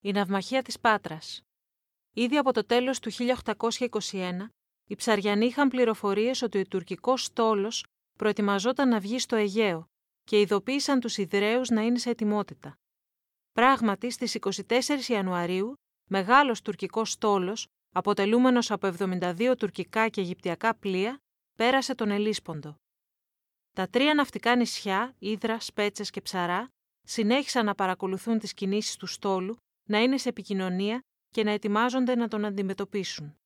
Η ναυμαχία της Πάτρας. Ήδη από το τέλος του 1821, οι ψαριανοί είχαν πληροφορίες ότι ο τουρκικός στόλος προετοιμαζόταν να βγει στο Αιγαίο και ειδοποίησαν τους Ιδραίους να είναι σε ετοιμότητα. Πράγματι, στις 24 Ιανουαρίου, μεγάλος τουρκικός στόλος, αποτελούμενος από 72 τουρκικά και αιγυπτιακά πλοία, πέρασε τον Ελίσποντο. Τα τρία ναυτικά νησιά, Ήδρας, Σπέτσες και Ψαρά, συνέχισαν να παρακολουθούν τις κινήσεις του στόλου να είναι σε επικοινωνία και να ετοιμάζονται να τον αντιμετωπίσουν.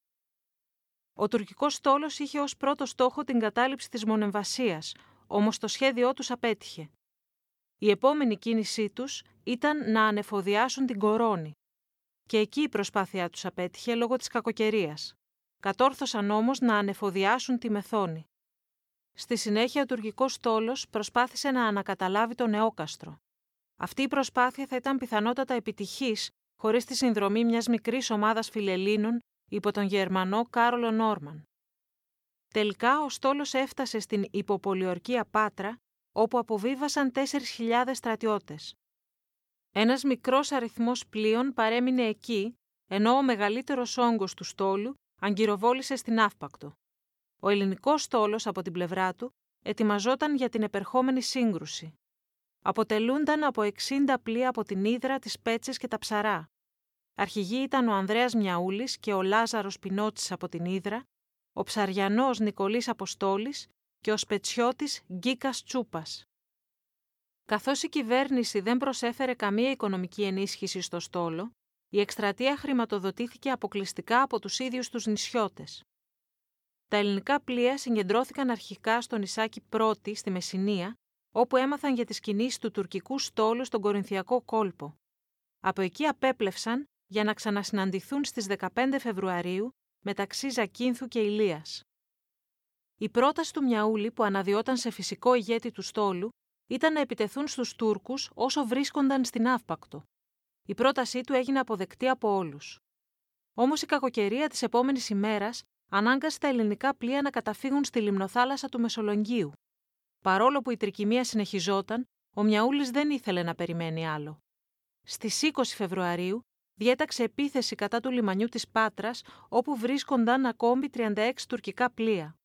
Ο τουρκικός στόλος είχε ως πρώτο στόχο την κατάληψη της μονεμβασίας, όμως το σχέδιό τους απέτυχε. Η επόμενη κίνησή τους ήταν να ανεφοδιάσουν την κορώνη. Και εκεί η προσπάθειά τους απέτυχε λόγω της κακοκαιρίας. Κατόρθωσαν όμως να ανεφοδιάσουν τη μεθόνη. Στη συνέχεια, ο τουρκικός στόλος προσπάθησε να ανακαταλάβει τον νεόκαστρο. Αυτή η προσπάθεια θα ήταν πιθανότατα επιτυχής χωρίς τη συνδρομή μιας μικρής ομάδας φιλελλήνων υπό τον Γερμανό Κάρολο Νόρμαν. Τελικά ο στόλος έφτασε στην υποπολιορκία Πάτρα, όπου αποβίβασαν 4.000 στρατιώτες. Ένας μικρός αριθμός πλοίων παρέμεινε εκεί, ενώ ο μεγαλύτερος όγκος του στόλου αγκυροβόλησε στην Αύπακτο. Ο ελληνικός στόλος από την πλευρά του ετοιμαζόταν για την επερχόμενη σύγκρουση αποτελούνταν από 60 πλοία από την Ήδρα, τις Πέτσες και τα Ψαρά. Αρχηγοί ήταν ο Ανδρέας Μιαούλης και ο Λάζαρος Πινότσης από την Ήδρα, ο Ψαριανός Νικολής Αποστόλης και ο Σπετσιώτης Γκίκας Τσούπας. Καθώς η κυβέρνηση δεν προσέφερε καμία οικονομική ενίσχυση στο στόλο, η εκστρατεία χρηματοδοτήθηκε αποκλειστικά από τους ίδιους τους νησιώτες. Τα ελληνικά πλοία συγκεντρώθηκαν αρχικά στο νησάκι Πρώτη στη Μεσσηνία όπου έμαθαν για τις κινήσεις του τουρκικού στόλου στον Κορινθιακό κόλπο. Από εκεί απέπλευσαν για να ξανασυναντηθούν στις 15 Φεβρουαρίου μεταξύ Ζακίνθου και Ηλίας. Η πρόταση του Μιαούλη που αναδιόταν σε φυσικό ηγέτη του στόλου ήταν να επιτεθούν στους Τούρκους όσο βρίσκονταν στην Αύπακτο. Η πρότασή του έγινε αποδεκτή από όλους. Όμως η κακοκαιρία της επόμενης ημέρας ανάγκασε τα ελληνικά πλοία να καταφύγουν στη λιμνοθάλασσα του Μεσολογγίου. Παρόλο που η τρικυμία συνεχιζόταν, ο Μιαούλης δεν ήθελε να περιμένει άλλο. Στις 20 Φεβρουαρίου διέταξε επίθεση κατά του λιμανιού της Πάτρας, όπου βρίσκονταν ακόμη 36 τουρκικά πλοία.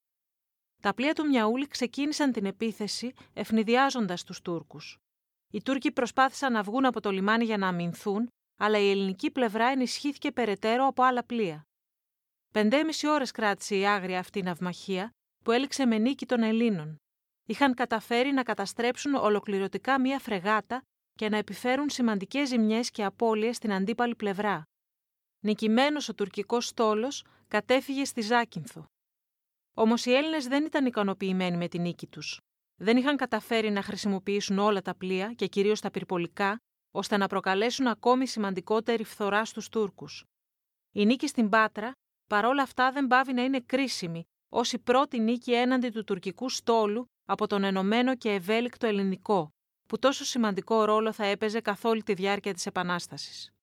Τα πλοία του Μιαούλη ξεκίνησαν την επίθεση ευνηδιάζοντας τους Τούρκους. Οι Τούρκοι προσπάθησαν να βγουν από το λιμάνι για να αμυνθούν, αλλά η ελληνική πλευρά ενισχύθηκε περαιτέρω από άλλα πλοία. Πεντέμιση ώρες κράτησε η άγρια αυτή ναυμαχία, που έληξε με νίκη των Ελλήνων είχαν καταφέρει να καταστρέψουν ολοκληρωτικά μία φρεγάτα και να επιφέρουν σημαντικές ζημιές και απώλειες στην αντίπαλη πλευρά. Νικημένος ο τουρκικός στόλος κατέφυγε στη Ζάκυνθο. Όμως οι Έλληνες δεν ήταν ικανοποιημένοι με την νίκη τους. Δεν είχαν καταφέρει να χρησιμοποιήσουν όλα τα πλοία και κυρίως τα πυρπολικά, ώστε να προκαλέσουν ακόμη σημαντικότερη φθορά στους Τούρκους. Η νίκη στην Πάτρα, παρόλα αυτά, δεν πάβει να είναι κρίσιμη ως η πρώτη νίκη έναντι του τουρκικού στόλου από τον ενωμένο και ευέλικτο ελληνικό, που τόσο σημαντικό ρόλο θα έπαιζε καθ' όλη τη διάρκεια της Επανάστασης.